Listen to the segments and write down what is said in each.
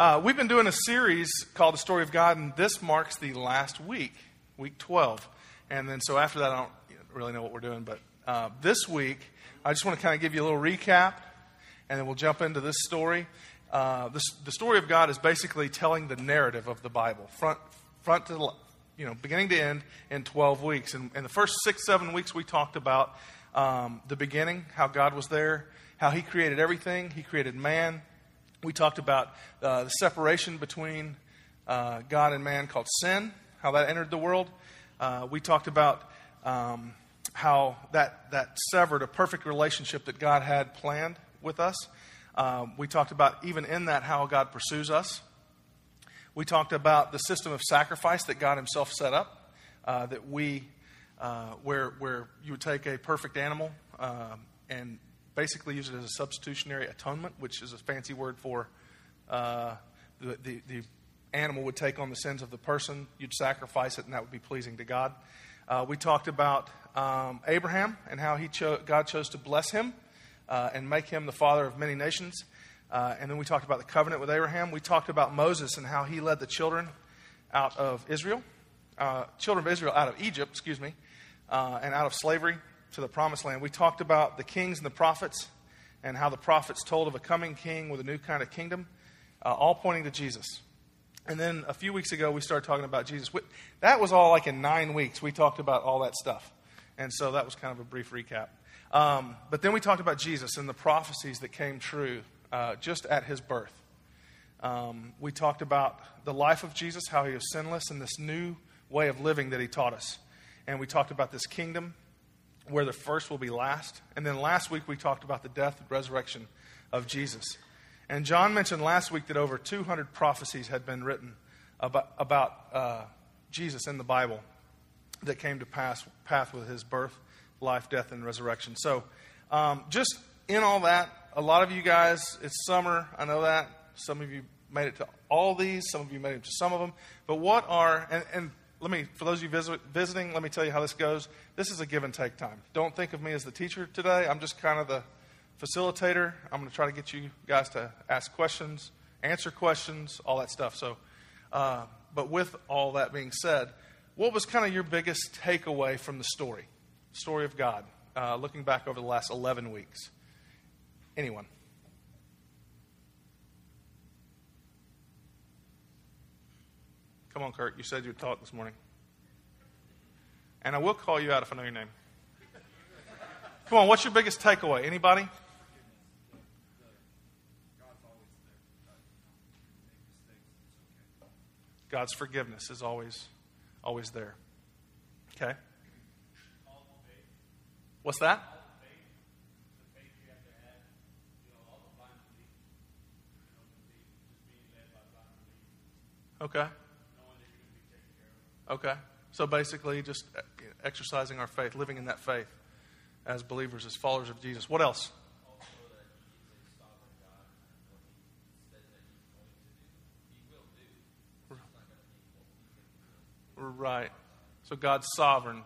Uh, we've been doing a series called The Story of God, and this marks the last week, week 12. And then, so after that, I don't really know what we're doing, but uh, this week, I just want to kind of give you a little recap, and then we'll jump into this story. Uh, this, the story of God is basically telling the narrative of the Bible, front, front to you know, beginning to end in 12 weeks. And in the first six, seven weeks, we talked about um, the beginning, how God was there, how He created everything, He created man. We talked about uh, the separation between uh, God and man called sin, how that entered the world. Uh, we talked about um, how that, that severed a perfect relationship that God had planned with us. Um, we talked about, even in that, how God pursues us. We talked about the system of sacrifice that God Himself set up, uh, that we, uh, where, where you would take a perfect animal um, and basically use it as a substitutionary atonement, which is a fancy word for uh, the, the, the, animal would take on the sins of the person. You'd sacrifice it, and that would be pleasing to God. Uh, we talked about um, Abraham and how he cho- God chose to bless him uh, and make him the father of many nations. Uh, and then we talked about the covenant with Abraham. We talked about Moses and how he led the children out of Israel, uh, children of Israel out of Egypt, excuse me, uh, and out of slavery to the promised land. We talked about the kings and the prophets and how the prophets told of a coming king with a new kind of kingdom, uh, all pointing to Jesus. And then a few weeks ago, we started talking about Jesus. That was all like in nine weeks. We talked about all that stuff. And so that was kind of a brief recap. Um, but then we talked about Jesus and the prophecies that came true uh, just at his birth. Um, we talked about the life of Jesus, how he was sinless, and this new way of living that he taught us. And we talked about this kingdom where the first will be last. And then last week we talked about the death and resurrection of Jesus. And John mentioned last week that over 200 prophecies had been written about, about uh, Jesus in the Bible that came to pass path with his birth, life, death, and resurrection. So, um, just in all that, a lot of you guys, it's summer. I know that. Some of you made it to all these. Some of you made it to some of them. But what are and, and let me, for those of you visit, visiting, let me tell you how this goes. This is a give and take time. Don't think of me as the teacher today. I'm just kind of the facilitator. I'm going to try to get you guys to ask questions, answer questions, all that stuff. So, uh, but with all that being said, what was kind of your biggest takeaway from the story, story of God, uh, looking back over the last 11 weeks? Anyone? Come on, Kurt. You said you'd talk this morning. And I will call you out if I know your name. Come on, what's your biggest takeaway? Anybody? God's forgiveness is always, always there. Okay. What's that? Okay. Okay. So basically, just uh, exercising our faith, living in that faith as believers, as followers of Jesus. What else? Right. So God's sovereign.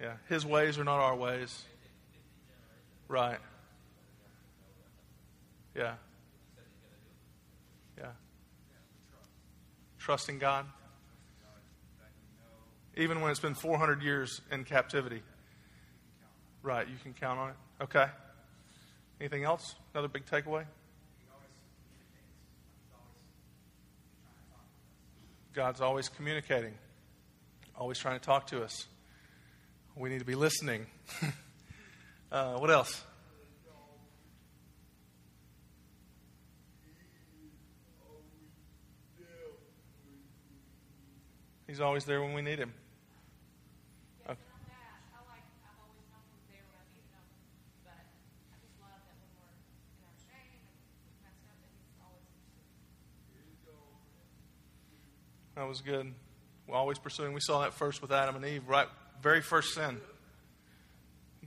Yeah. His ways are not our ways. Right. Yeah. Yeah. Trusting God. Even when it's been 400 years in captivity. Right. You can count on it. Okay. Anything else? Another big takeaway? God's always communicating, always trying to talk to us. We need to be listening. uh, what else? He's always there when we need him. That was good. We're always pursuing. We saw that first with Adam and Eve, right? Very first sin.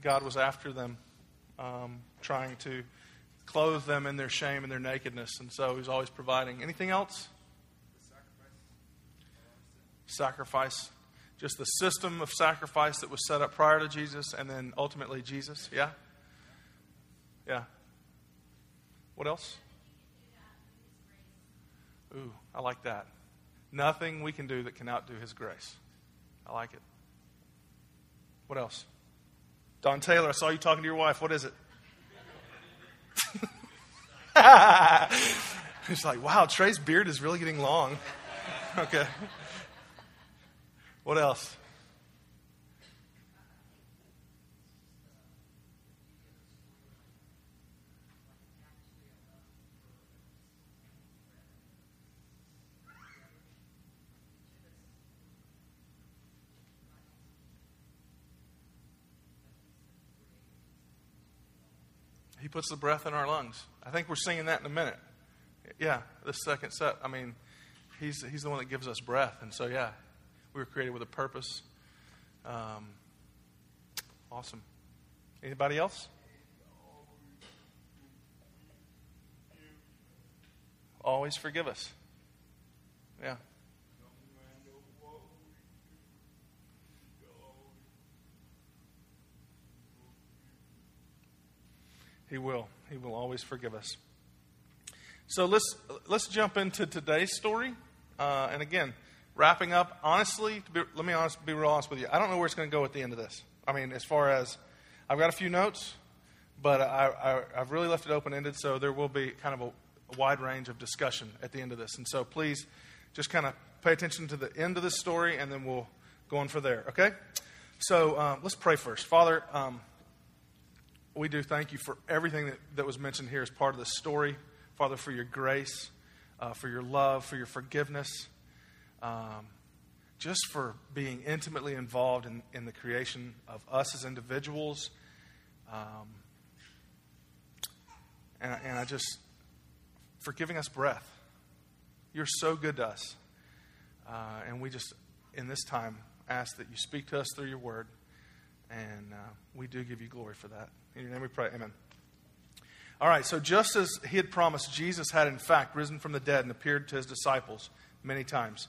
God was after them, um, trying to clothe them in their shame and their nakedness. And so He's always providing. Anything else? Sacrifice. Sacrifice. Just the system of sacrifice that was set up prior to Jesus and then ultimately Jesus. Yeah? Yeah. What else? Ooh, I like that. Nothing we can do that can outdo His grace. I like it. What else? Don Taylor, I saw you talking to your wife. What is it? He's like, wow, Trey's beard is really getting long. okay. What else? He puts the breath in our lungs. I think we're singing that in a minute. Yeah, the second set. I mean, he's, he's the one that gives us breath. And so, yeah, we were created with a purpose. Um, awesome. Anybody else? Always forgive us. Yeah. He will. He will always forgive us. So let's let's jump into today's story. Uh, and again, wrapping up. Honestly, be, let me honest, be real honest with you. I don't know where it's going to go at the end of this. I mean, as far as I've got a few notes, but I, have really left it open ended, so there will be kind of a, a wide range of discussion at the end of this. And so please, just kind of pay attention to the end of this story, and then we'll go on for there. Okay? So um, let's pray first, Father. Um, we do thank you for everything that, that was mentioned here as part of the story. Father, for your grace, uh, for your love, for your forgiveness, um, just for being intimately involved in, in the creation of us as individuals. Um, and, and I just, for giving us breath. You're so good to us. Uh, and we just, in this time, ask that you speak to us through your word. And uh, we do give you glory for that. In your name we pray. Amen. All right, so just as he had promised, Jesus had in fact risen from the dead and appeared to his disciples many times.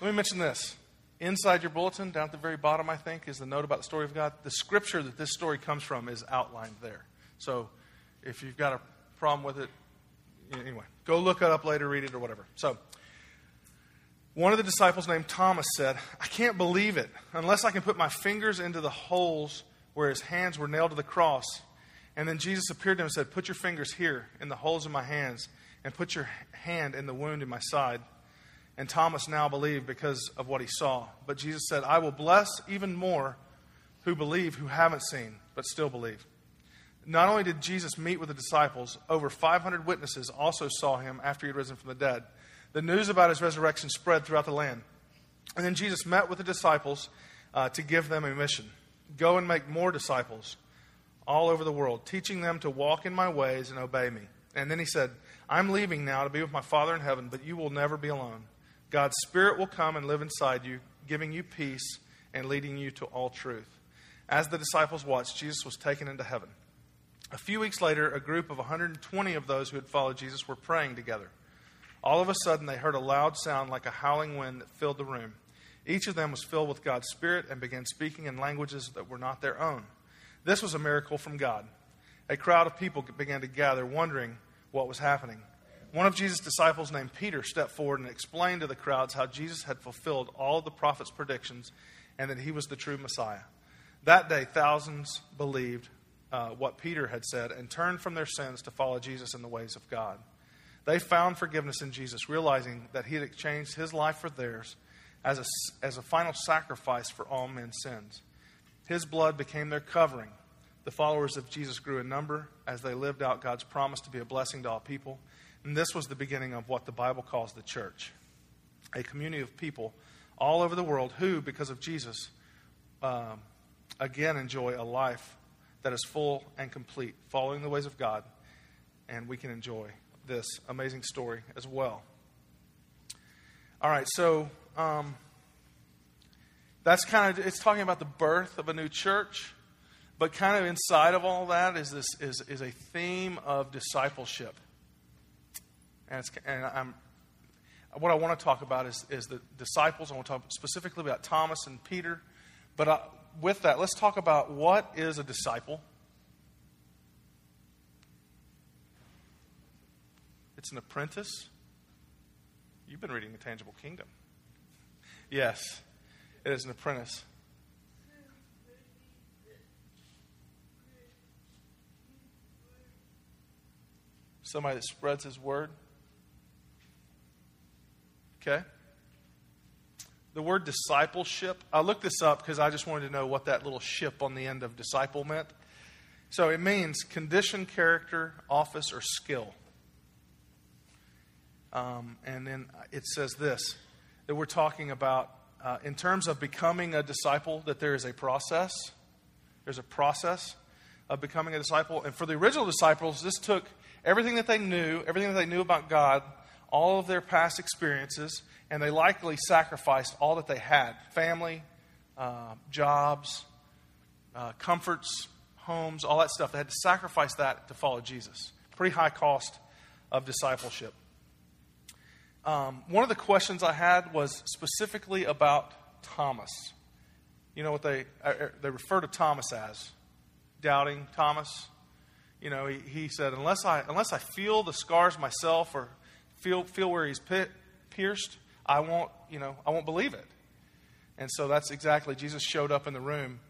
Let me mention this. Inside your bulletin, down at the very bottom, I think, is the note about the story of God. The scripture that this story comes from is outlined there. So if you've got a problem with it, anyway, go look it up later, read it, or whatever. So, one of the disciples named Thomas said, I can't believe it unless I can put my fingers into the holes where his hands were nailed to the cross. And then Jesus appeared to him and said, Put your fingers here in the holes of my hands, and put your hand in the wound in my side. And Thomas now believed because of what he saw. But Jesus said, I will bless even more who believe who haven't seen, but still believe. Not only did Jesus meet with the disciples, over 500 witnesses also saw him after he had risen from the dead. The news about his resurrection spread throughout the land. And then Jesus met with the disciples uh, to give them a mission. Go and make more disciples all over the world, teaching them to walk in my ways and obey me. And then he said, I'm leaving now to be with my Father in heaven, but you will never be alone. God's Spirit will come and live inside you, giving you peace and leading you to all truth. As the disciples watched, Jesus was taken into heaven. A few weeks later, a group of 120 of those who had followed Jesus were praying together. All of a sudden, they heard a loud sound like a howling wind that filled the room. Each of them was filled with God's Spirit and began speaking in languages that were not their own. This was a miracle from God. A crowd of people began to gather, wondering what was happening. One of Jesus' disciples, named Peter, stepped forward and explained to the crowds how Jesus had fulfilled all the prophets' predictions and that he was the true Messiah. That day, thousands believed uh, what Peter had said and turned from their sins to follow Jesus in the ways of God. They found forgiveness in Jesus, realizing that he had exchanged his life for theirs as a, as a final sacrifice for all men's sins. His blood became their covering. The followers of Jesus grew in number as they lived out God's promise to be a blessing to all people. And this was the beginning of what the Bible calls the church a community of people all over the world who, because of Jesus, um, again enjoy a life that is full and complete, following the ways of God. And we can enjoy this amazing story as well. All right, so um, that's kind of it's talking about the birth of a new church, but kind of inside of all that is this is, is a theme of discipleship. And, and I'm, what I want to talk about is, is the disciples. I want to talk specifically about Thomas and Peter. But uh, with that, let's talk about what is a disciple. It's an apprentice You've been reading The Tangible Kingdom. Yes, it is an apprentice. Somebody that spreads his word. Okay? The word discipleship, I looked this up because I just wanted to know what that little ship on the end of disciple meant. So it means condition, character, office, or skill. Um, and then it says this that we're talking about, uh, in terms of becoming a disciple, that there is a process. There's a process of becoming a disciple. And for the original disciples, this took everything that they knew, everything that they knew about God, all of their past experiences, and they likely sacrificed all that they had family, uh, jobs, uh, comforts, homes, all that stuff. They had to sacrifice that to follow Jesus. Pretty high cost of discipleship. Um, one of the questions I had was specifically about Thomas. You know what they, uh, uh, they refer to Thomas as? Doubting Thomas. You know, he, he said, unless I, unless I feel the scars myself or feel, feel where he's pit, pierced, I won't, you know, I won't believe it. And so that's exactly, Jesus showed up in the room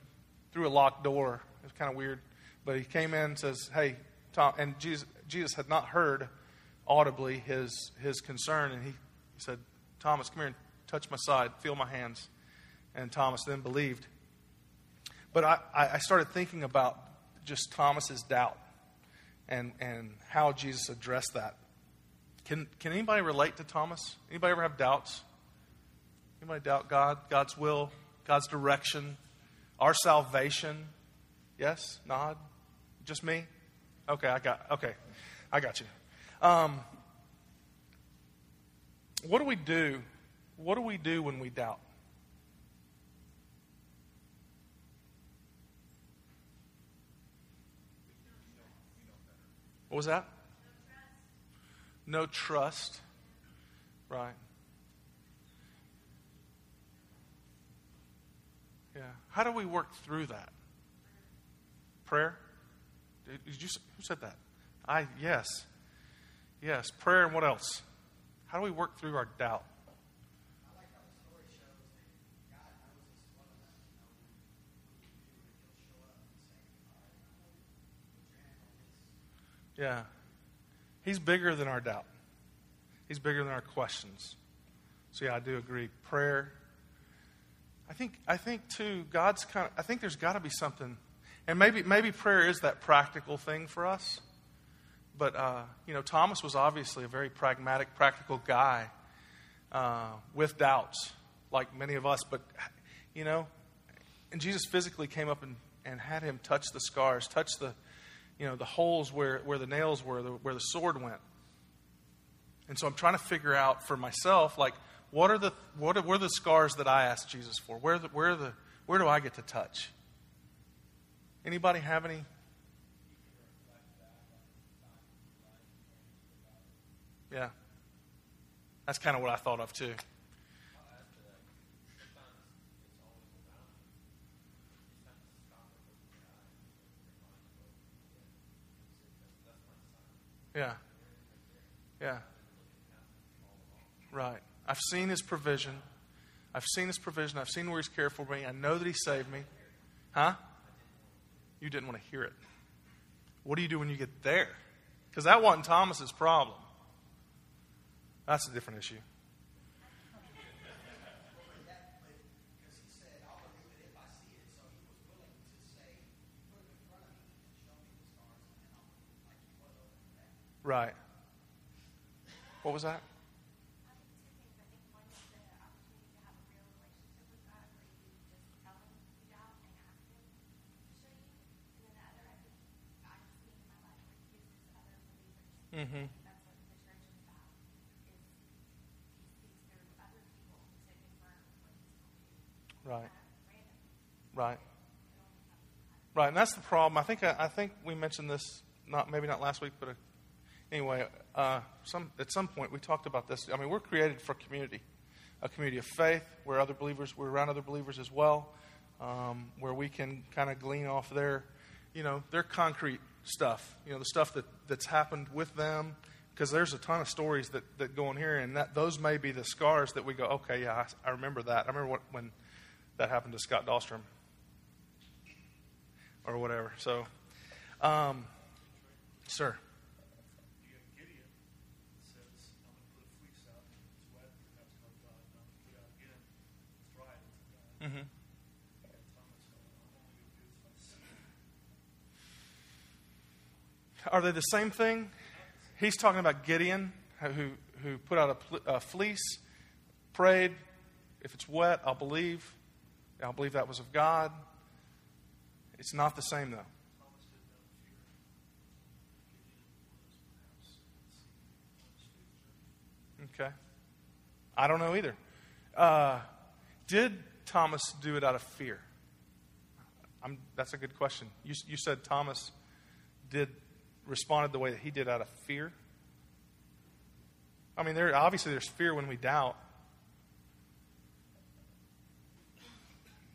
through a locked door. It was kind of weird. But he came in and says, hey, Tom, and Jesus, Jesus had not heard audibly his, his concern. And he, said, Thomas, come here and touch my side, feel my hands. And Thomas then believed. But I, I started thinking about just Thomas's doubt and, and how Jesus addressed that. Can, can anybody relate to Thomas? Anybody ever have doubts? Anybody doubt God, God's will, God's direction, our salvation? Yes? Nod? Just me? Okay, I got okay. I got you. Um, what do we do? What do we do when we doubt? What was that? No trust. Right. Yeah. How do we work through that? Prayer? Did you, who said that? I, yes. Yes, prayer and what else? How do we work through our doubt? Yeah. He's bigger than our doubt. He's bigger than our questions. So yeah, I do agree. Prayer. I think I think too, God's kind of I think there's gotta be something and maybe maybe prayer is that practical thing for us. But, uh, you know, Thomas was obviously a very pragmatic, practical guy uh, with doubts, like many of us. But, you know, and Jesus physically came up and, and had him touch the scars, touch the, you know, the holes where, where the nails were, the, where the sword went. And so I'm trying to figure out for myself, like, what are the, what are, what are the scars that I asked Jesus for? Where, the, where, the, where do I get to touch? Anybody have any Yeah. That's kind of what I thought of too. Yeah. Yeah. Right. I've seen his provision. I've seen his provision. I've seen where he's cared for me. I know that he saved me. Huh? You didn't want to hear it. What do you do when you get there? Because that wasn't Thomas's problem. That's a different issue. Right. What was that? Mm-hmm. Right. Right. Right, and that's the problem. I think I, I think we mentioned this not maybe not last week, but a, anyway, uh, some at some point we talked about this. I mean, we're created for community, a community of faith where other believers we're around other believers as well, um, where we can kind of glean off their, you know, their concrete stuff, you know, the stuff that that's happened with them. Because there's a ton of stories that, that go on here, and that those may be the scars that we go, okay, yeah, I, I remember that. I remember what, when that happened to Scott Dahlstrom or whatever. So, um, sir. Mm-hmm. Are they the same thing? He's talking about Gideon, who, who put out a, a fleece, prayed, if it's wet, I'll believe. I don't believe that was of God. It's not the same, though. Okay. I don't know either. Uh, did Thomas do it out of fear? I'm, that's a good question. You, you said Thomas did responded the way that he did out of fear. I mean, there obviously there's fear when we doubt,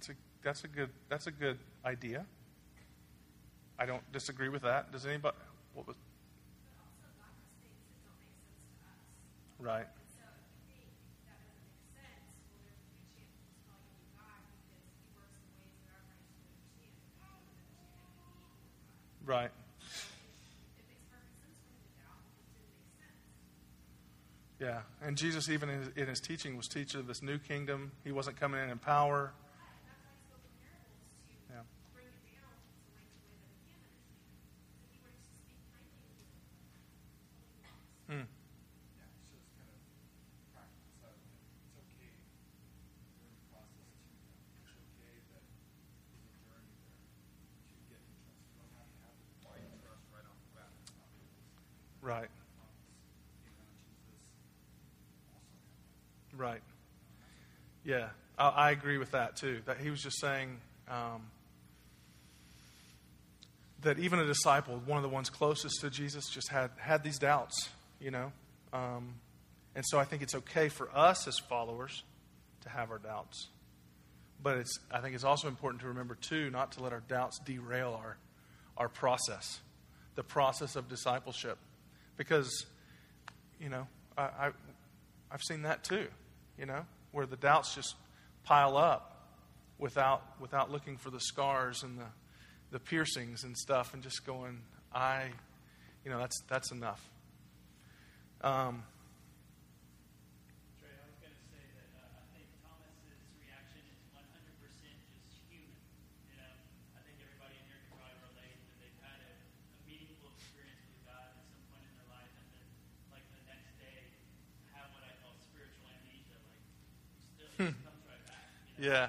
That's a, that's a, good, that's a good idea. I don't disagree with that. Does anybody? What was? Right. Right. Yeah, and Jesus, even in his, in his, teaching, was teaching this new kingdom. He wasn't coming in in power. Yeah, I, I agree with that too. That he was just saying um, that even a disciple, one of the ones closest to Jesus, just had had these doubts, you know. Um, and so I think it's okay for us as followers to have our doubts. But it's, I think it's also important to remember, too, not to let our doubts derail our, our process, the process of discipleship. Because, you know, I, I, have seen that too, you know where the doubts just pile up without, without looking for the scars and the, the piercings and stuff and just going, I, you know, that's, that's enough. Um, yeah.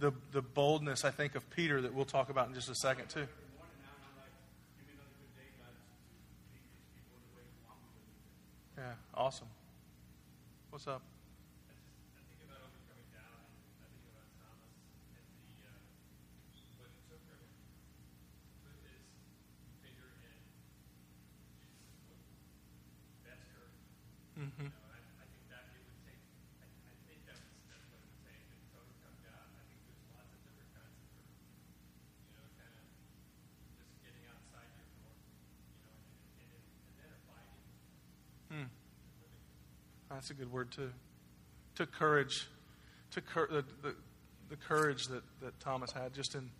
the, the boldness, I think, of Peter that we'll talk about in just a second, too. Yeah, awesome. What's up? That's a good word too. Took courage, took cur- the, the, the courage that, that Thomas had just in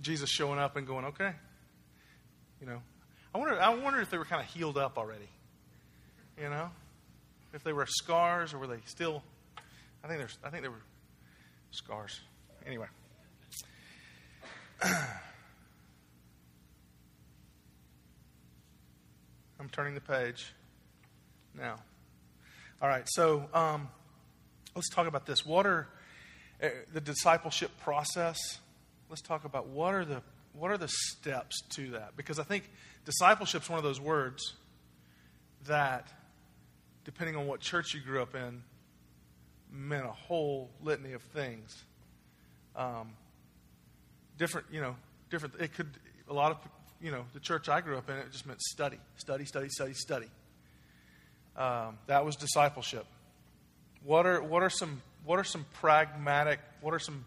Jesus showing up and going, okay. You know, I wonder, I wonder if they were kind of healed up already. You know, if they were scars or were they still? I think there's, I think they were scars. Anyway. I'm turning the page now. All right, so um, let's talk about this. What are uh, the discipleship process? Let's talk about what are the what are the steps to that? Because I think discipleship is one of those words that, depending on what church you grew up in, meant a whole litany of things. Um, different, you know, different. It could a lot of you know the church I grew up in. It just meant study, study, study, study, study. Um, that was discipleship. What are what are some what are some pragmatic what are some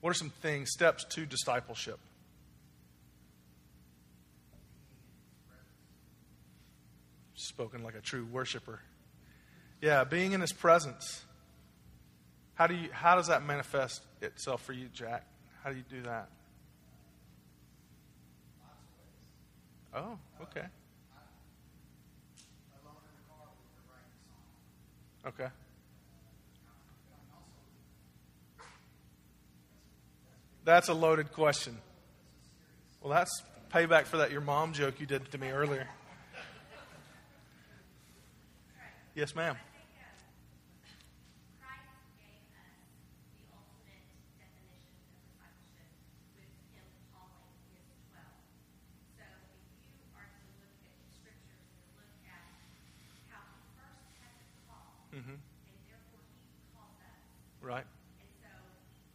what are some things steps to discipleship? Spoken like a true worshiper. Yeah, being in His presence. How do you how does that manifest itself for you, Jack? How do you do that? Oh, okay. Okay. That's a loaded question. Well, that's payback for that your mom joke you did to me earlier. Yes, ma'am. Christ gave us the ultimate definition of discipleship with him calling his twelve. So if you are to look at the scriptures and look at how he first had to call, Mm-hmm. and therefore he called us. Right. And so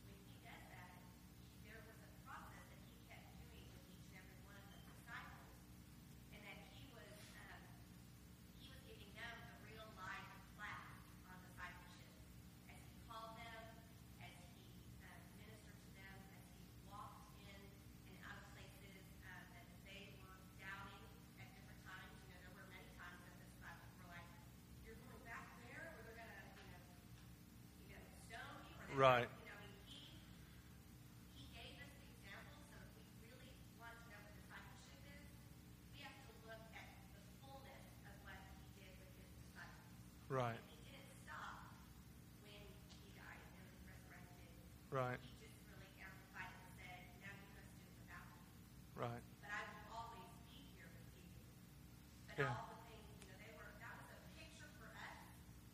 when he did that, he, there was a process that he kept doing with each and every one of the disciples, and that he was um, he was giving them the real life class on discipleship as he called them, as he uh, ministered to them, as he walked in and out of places uh, that they were doubting at different times. You know, there were many times that the disciples were like, "You're going back there, or they're gonna, you know." you know, stone you or they're Right. You know, I mean, he he gave us the example. So if we really want to know what discipleship is, we have to look at the fullness of what he did with his disciples. Right. And he didn't stop when he died and was resurrected. Right. He just really amplified it and said, "Now you must do without me, Right. but I will always be here with you." But Yeah. all the things, you know, they were that was a picture for us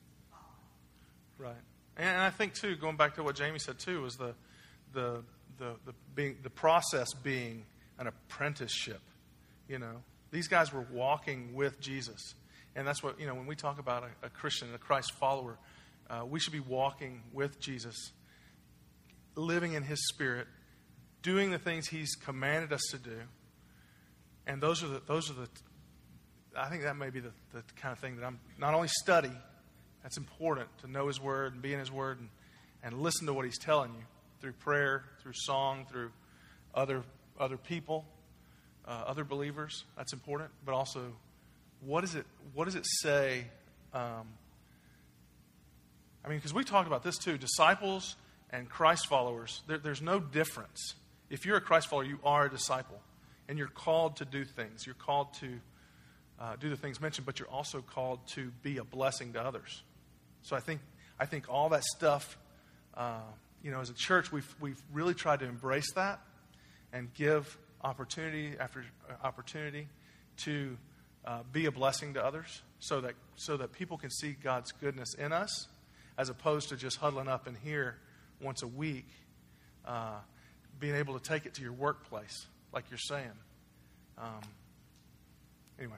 to follow. Right. And, I think too, going back to what Jamie said too, was the the the the being the process being an apprenticeship. You know, these guys were walking with Jesus, and that's what you know. When we talk about a, a Christian, a Christ follower, uh, we should be walking with Jesus, living in His Spirit, doing the things He's commanded us to do. And those are the those are the. I think that may be the, the kind of thing that I'm not only study, that's important to know His Word and be in His Word and, and listen to what He's telling you through prayer, through song, through other, other people, uh, other believers. That's important. But also, what, is it, what does it say? Um, I mean, because we talked about this too disciples and Christ followers, there, there's no difference. If you're a Christ follower, you are a disciple. And you're called to do things. You're called to uh, do the things mentioned, but you're also called to be a blessing to others. So I think I think all that stuff, uh, you know, as a church, we've we've really tried to embrace that and give opportunity after uh, opportunity to uh, be a blessing to others, so that so that people can see God's goodness in us, as opposed to just huddling up in here once a week, uh, being able to take it to your workplace, like you're saying. Um, anyway.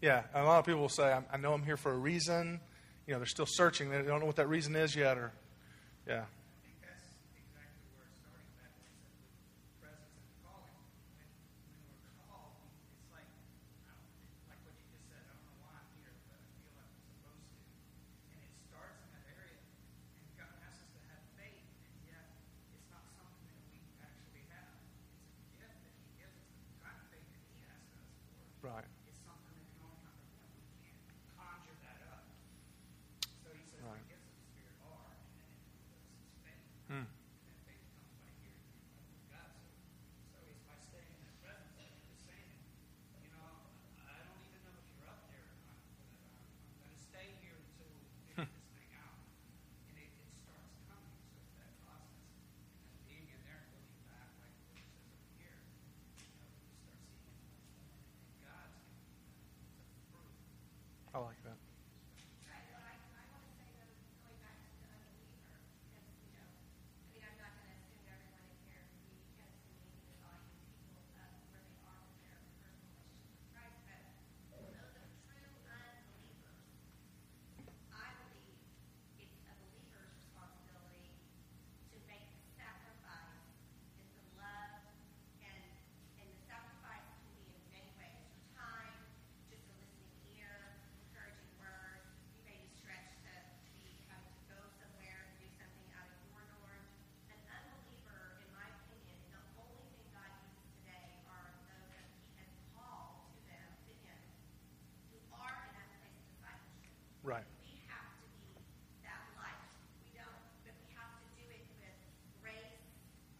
Yeah, a lot of people will say, I know I'm here for a reason. You know, they're still searching. They don't know what that reason is yet. Or, yeah. I like that.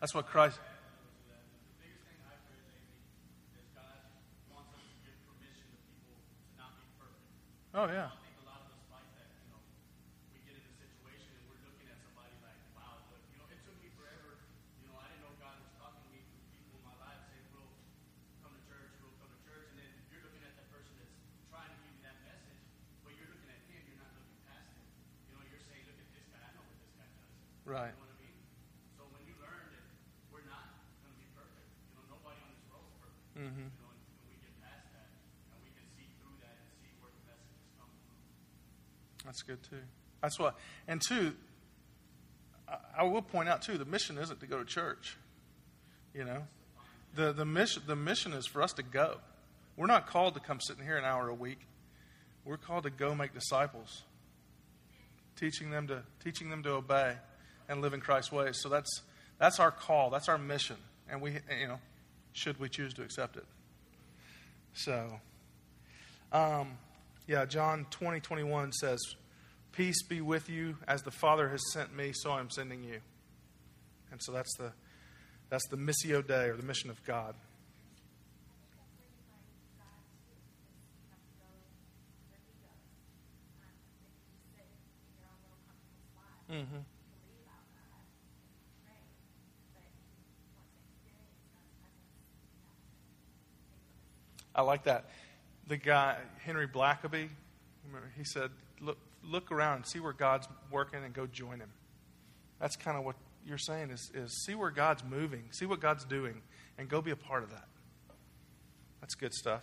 That's what Christ, That's good too. That's what. And two, I will point out too, the mission isn't to go to church. You know, the the mission the mission is for us to go. We're not called to come sit in here an hour a week. We're called to go make disciples, teaching them to teaching them to obey and live in Christ's ways. So that's that's our call. That's our mission, and we you know should we choose to accept it. So. Um, yeah, John twenty twenty one says, "Peace be with you, as the Father has sent me, so I'm sending you." And so that's the that's the missio dei or the mission of God. Mm-hmm. I like that. The guy Henry Blackaby, remember, he said, "Look, look around, see where God's working, and go join Him." That's kind of what you're saying is, is see where God's moving, see what God's doing, and go be a part of that. That's good stuff.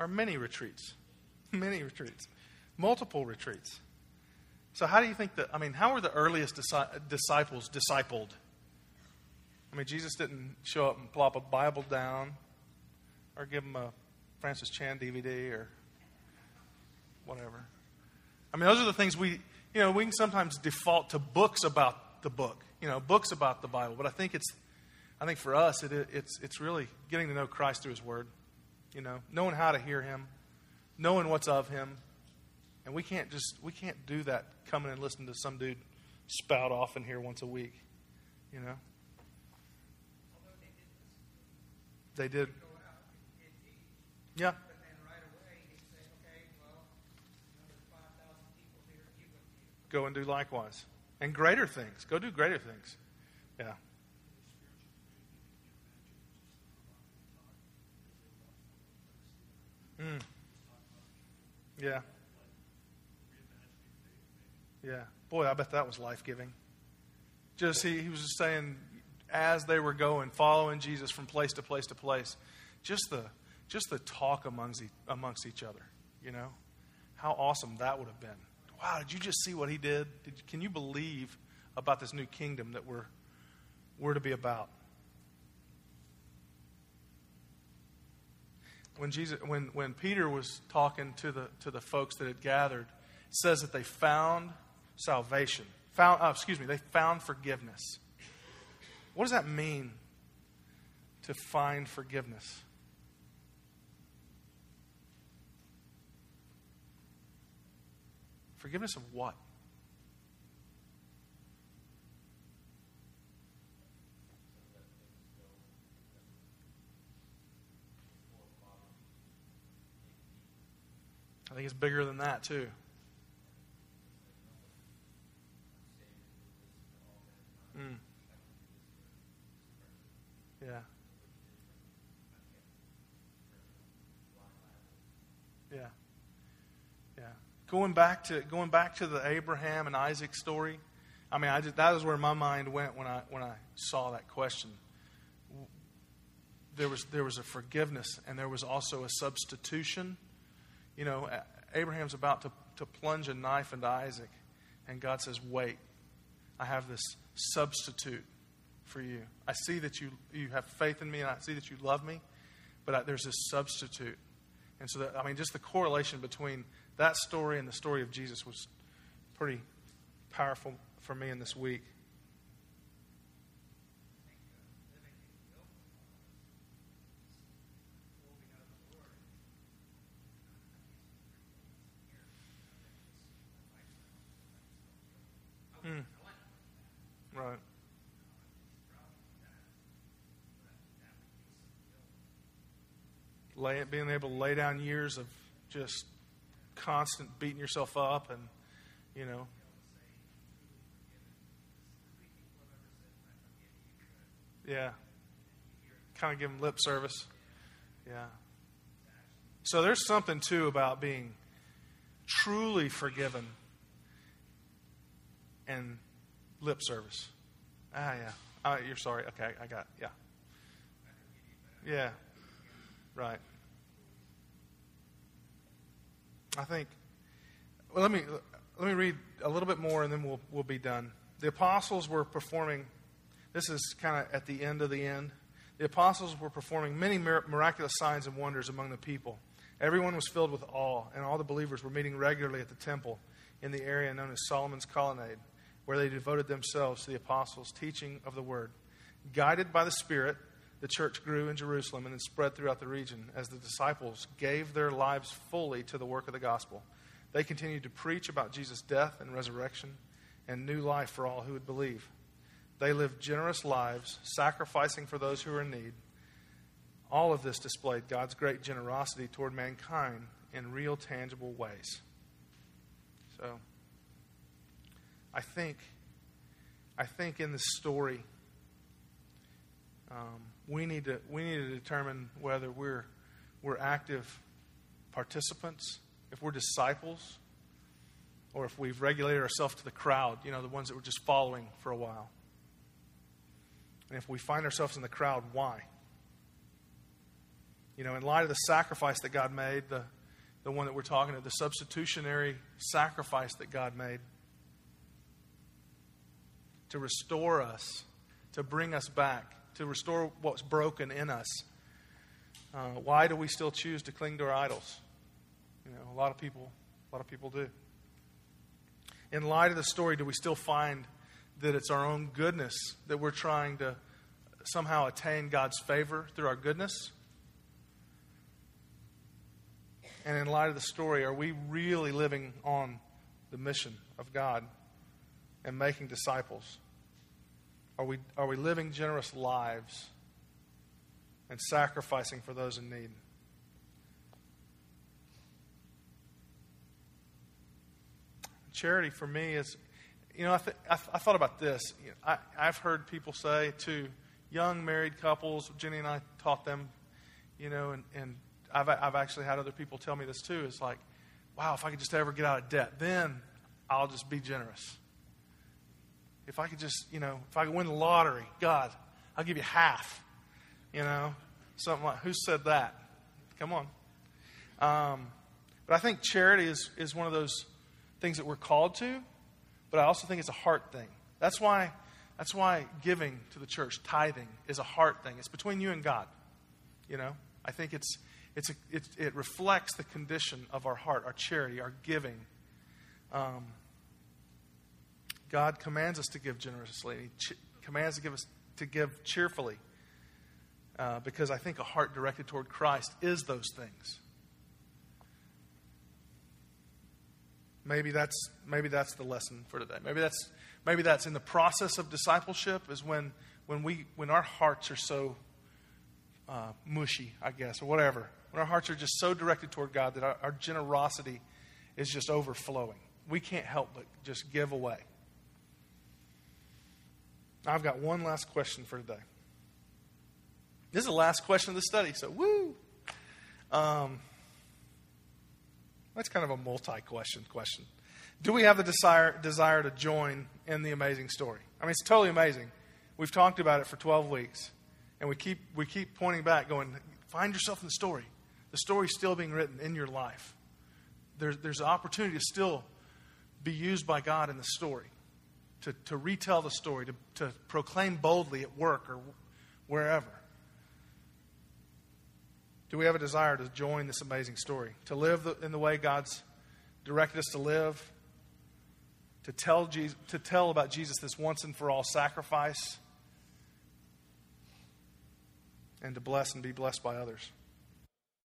Or many retreats. Many retreats. Multiple retreats. So, how do you think that? I mean, how were the earliest disciples discipled? I mean, Jesus didn't show up and plop a Bible down or give them a Francis Chan DVD or whatever. I mean, those are the things we, you know, we can sometimes default to books about the book, you know, books about the Bible. But I think it's I think for us, it, it's, it's really getting to know Christ through His Word, you know, knowing how to hear Him, knowing what's of Him. And we can't just, we can't do that coming and listening to some dude spout off in here once a week, you know. They did this, They did, go out and teach, yeah, but then right away he'd say, okay, well, you know, there's five thousand people here, you go to you. go and do likewise. And greater things. Go do greater things. Yeah. Mm. Yeah. Yeah. Boy, I bet that was life giving. Just he, he was just saying, as they were going, following Jesus from place to place to place, just the just the talk amongst amongst each other. You know, how awesome that would have been. Wow, did you just see what he did? did can you believe about this new kingdom that we're we're to be about? When Jesus when when Peter was talking to the to the folks that had gathered, says that they found salvation. Found oh, excuse me, they found forgiveness. What does that mean to find forgiveness? Forgiveness of what? Think it's bigger than that, too. Mm. Yeah. Yeah. Yeah. Going back to going back to the Abraham and Isaac story, I mean, I just, that is where my mind went when I when I saw that question. There was there was a forgiveness and there was also a substitution you know, Abraham's about to, to plunge a knife into Isaac, and God says, Wait, I have this substitute for you. I see that you, you have faith in me, and I see that you love me, but I, there's this substitute. And so, that, I mean, just the correlation between that story and the story of Jesus was pretty powerful for me in this week. Mm. Right. Lay, being able to lay down years of just constant beating yourself up and, you know. Yeah. Kind of give them lip service. Yeah. So there's something, too, about being truly forgiven and lip service. Ah, yeah. Uh, you're sorry. Okay, I got. Yeah. Yeah. Right. I think. Well, let me let me read a little bit more, and then we'll we'll be done. The apostles were performing. This is kind of at the end of the end. The apostles were performing many miraculous signs and wonders among the people. Everyone was filled with awe, and all the believers were meeting regularly at the temple in the area known as Solomon's Colonnade, where they devoted themselves to the apostles' teaching of the word. Guided by the Spirit, the church grew in Jerusalem and then spread throughout the region as the disciples gave their lives fully to the work of the gospel. They continued to preach about Jesus' death and resurrection and new life for all who would believe. They lived generous lives, sacrificing for those who were in need. All of this displayed God's great generosity toward mankind in real, tangible ways. So, I think, I think in this story, um, we need to we need to determine whether we're we're active participants, if we're disciples, or if we've regulated ourselves to the crowd. You know, the ones that were just following for a while. And if we find ourselves in the crowd, why? You know, in light of the sacrifice that God made, the, the one that we're talking about, the substitutionary sacrifice that God made to restore us, to bring us back, to restore what's broken in us. Uh, why do we still choose to cling to our idols? You know, a lot of people, a lot of people do. In light of the story, do we still find that it's our own goodness that we're trying to somehow attain God's favor through our goodness? And in light of the story, are we really living on the mission of God and making disciples? Are we, are we living generous lives and sacrificing for those in need? Charity for me is, you know, I, th- I, th- I thought about this. You know, I, I've heard people say to young married couples, Jenny and I taught them, you know, and, and I've, I've actually had other people tell me this too. It's like, wow, if I could just ever get out of debt, then I'll just be generous. If I could just, you know, if I could win the lottery, God, I'll give you half. You know, something like, who said that? Come on. Um, but I think charity is, is one of those things that we're called to, but I also think it's a heart thing. That's why, that's why giving to the church, tithing, is a heart thing. It's between you and God. You know, I think it's, it's a, it, it reflects the condition of our heart, our charity, our giving. Um, God commands us to give generously. He commands to give us to give cheerfully. Uh, because I think a heart directed toward Christ is those things. Maybe that's maybe that's the lesson for today. Maybe that's maybe that's in the process of discipleship is when when we when our hearts are so uh, mushy, I guess, or whatever. When our hearts are just so directed toward God that our, our generosity is just overflowing. We can't help but just give away. I've got one last question for today. This is the last question of the study, so woo! Um, that's kind of a multi question question. Do we have the desire, desire to join in the amazing story? I mean, it's totally amazing. We've talked about it for 12 weeks, and we keep, we keep pointing back, going, find yourself in the story. The story's still being written in your life. There's, there's an opportunity to still be used by God in the story, to, to retell the story, to, to proclaim boldly at work or wherever. Do we have a desire to join this amazing story? To live the, in the way God's directed us to live? To tell, Jesus, to tell about Jesus, this once and for all sacrifice? And to bless and be blessed by others?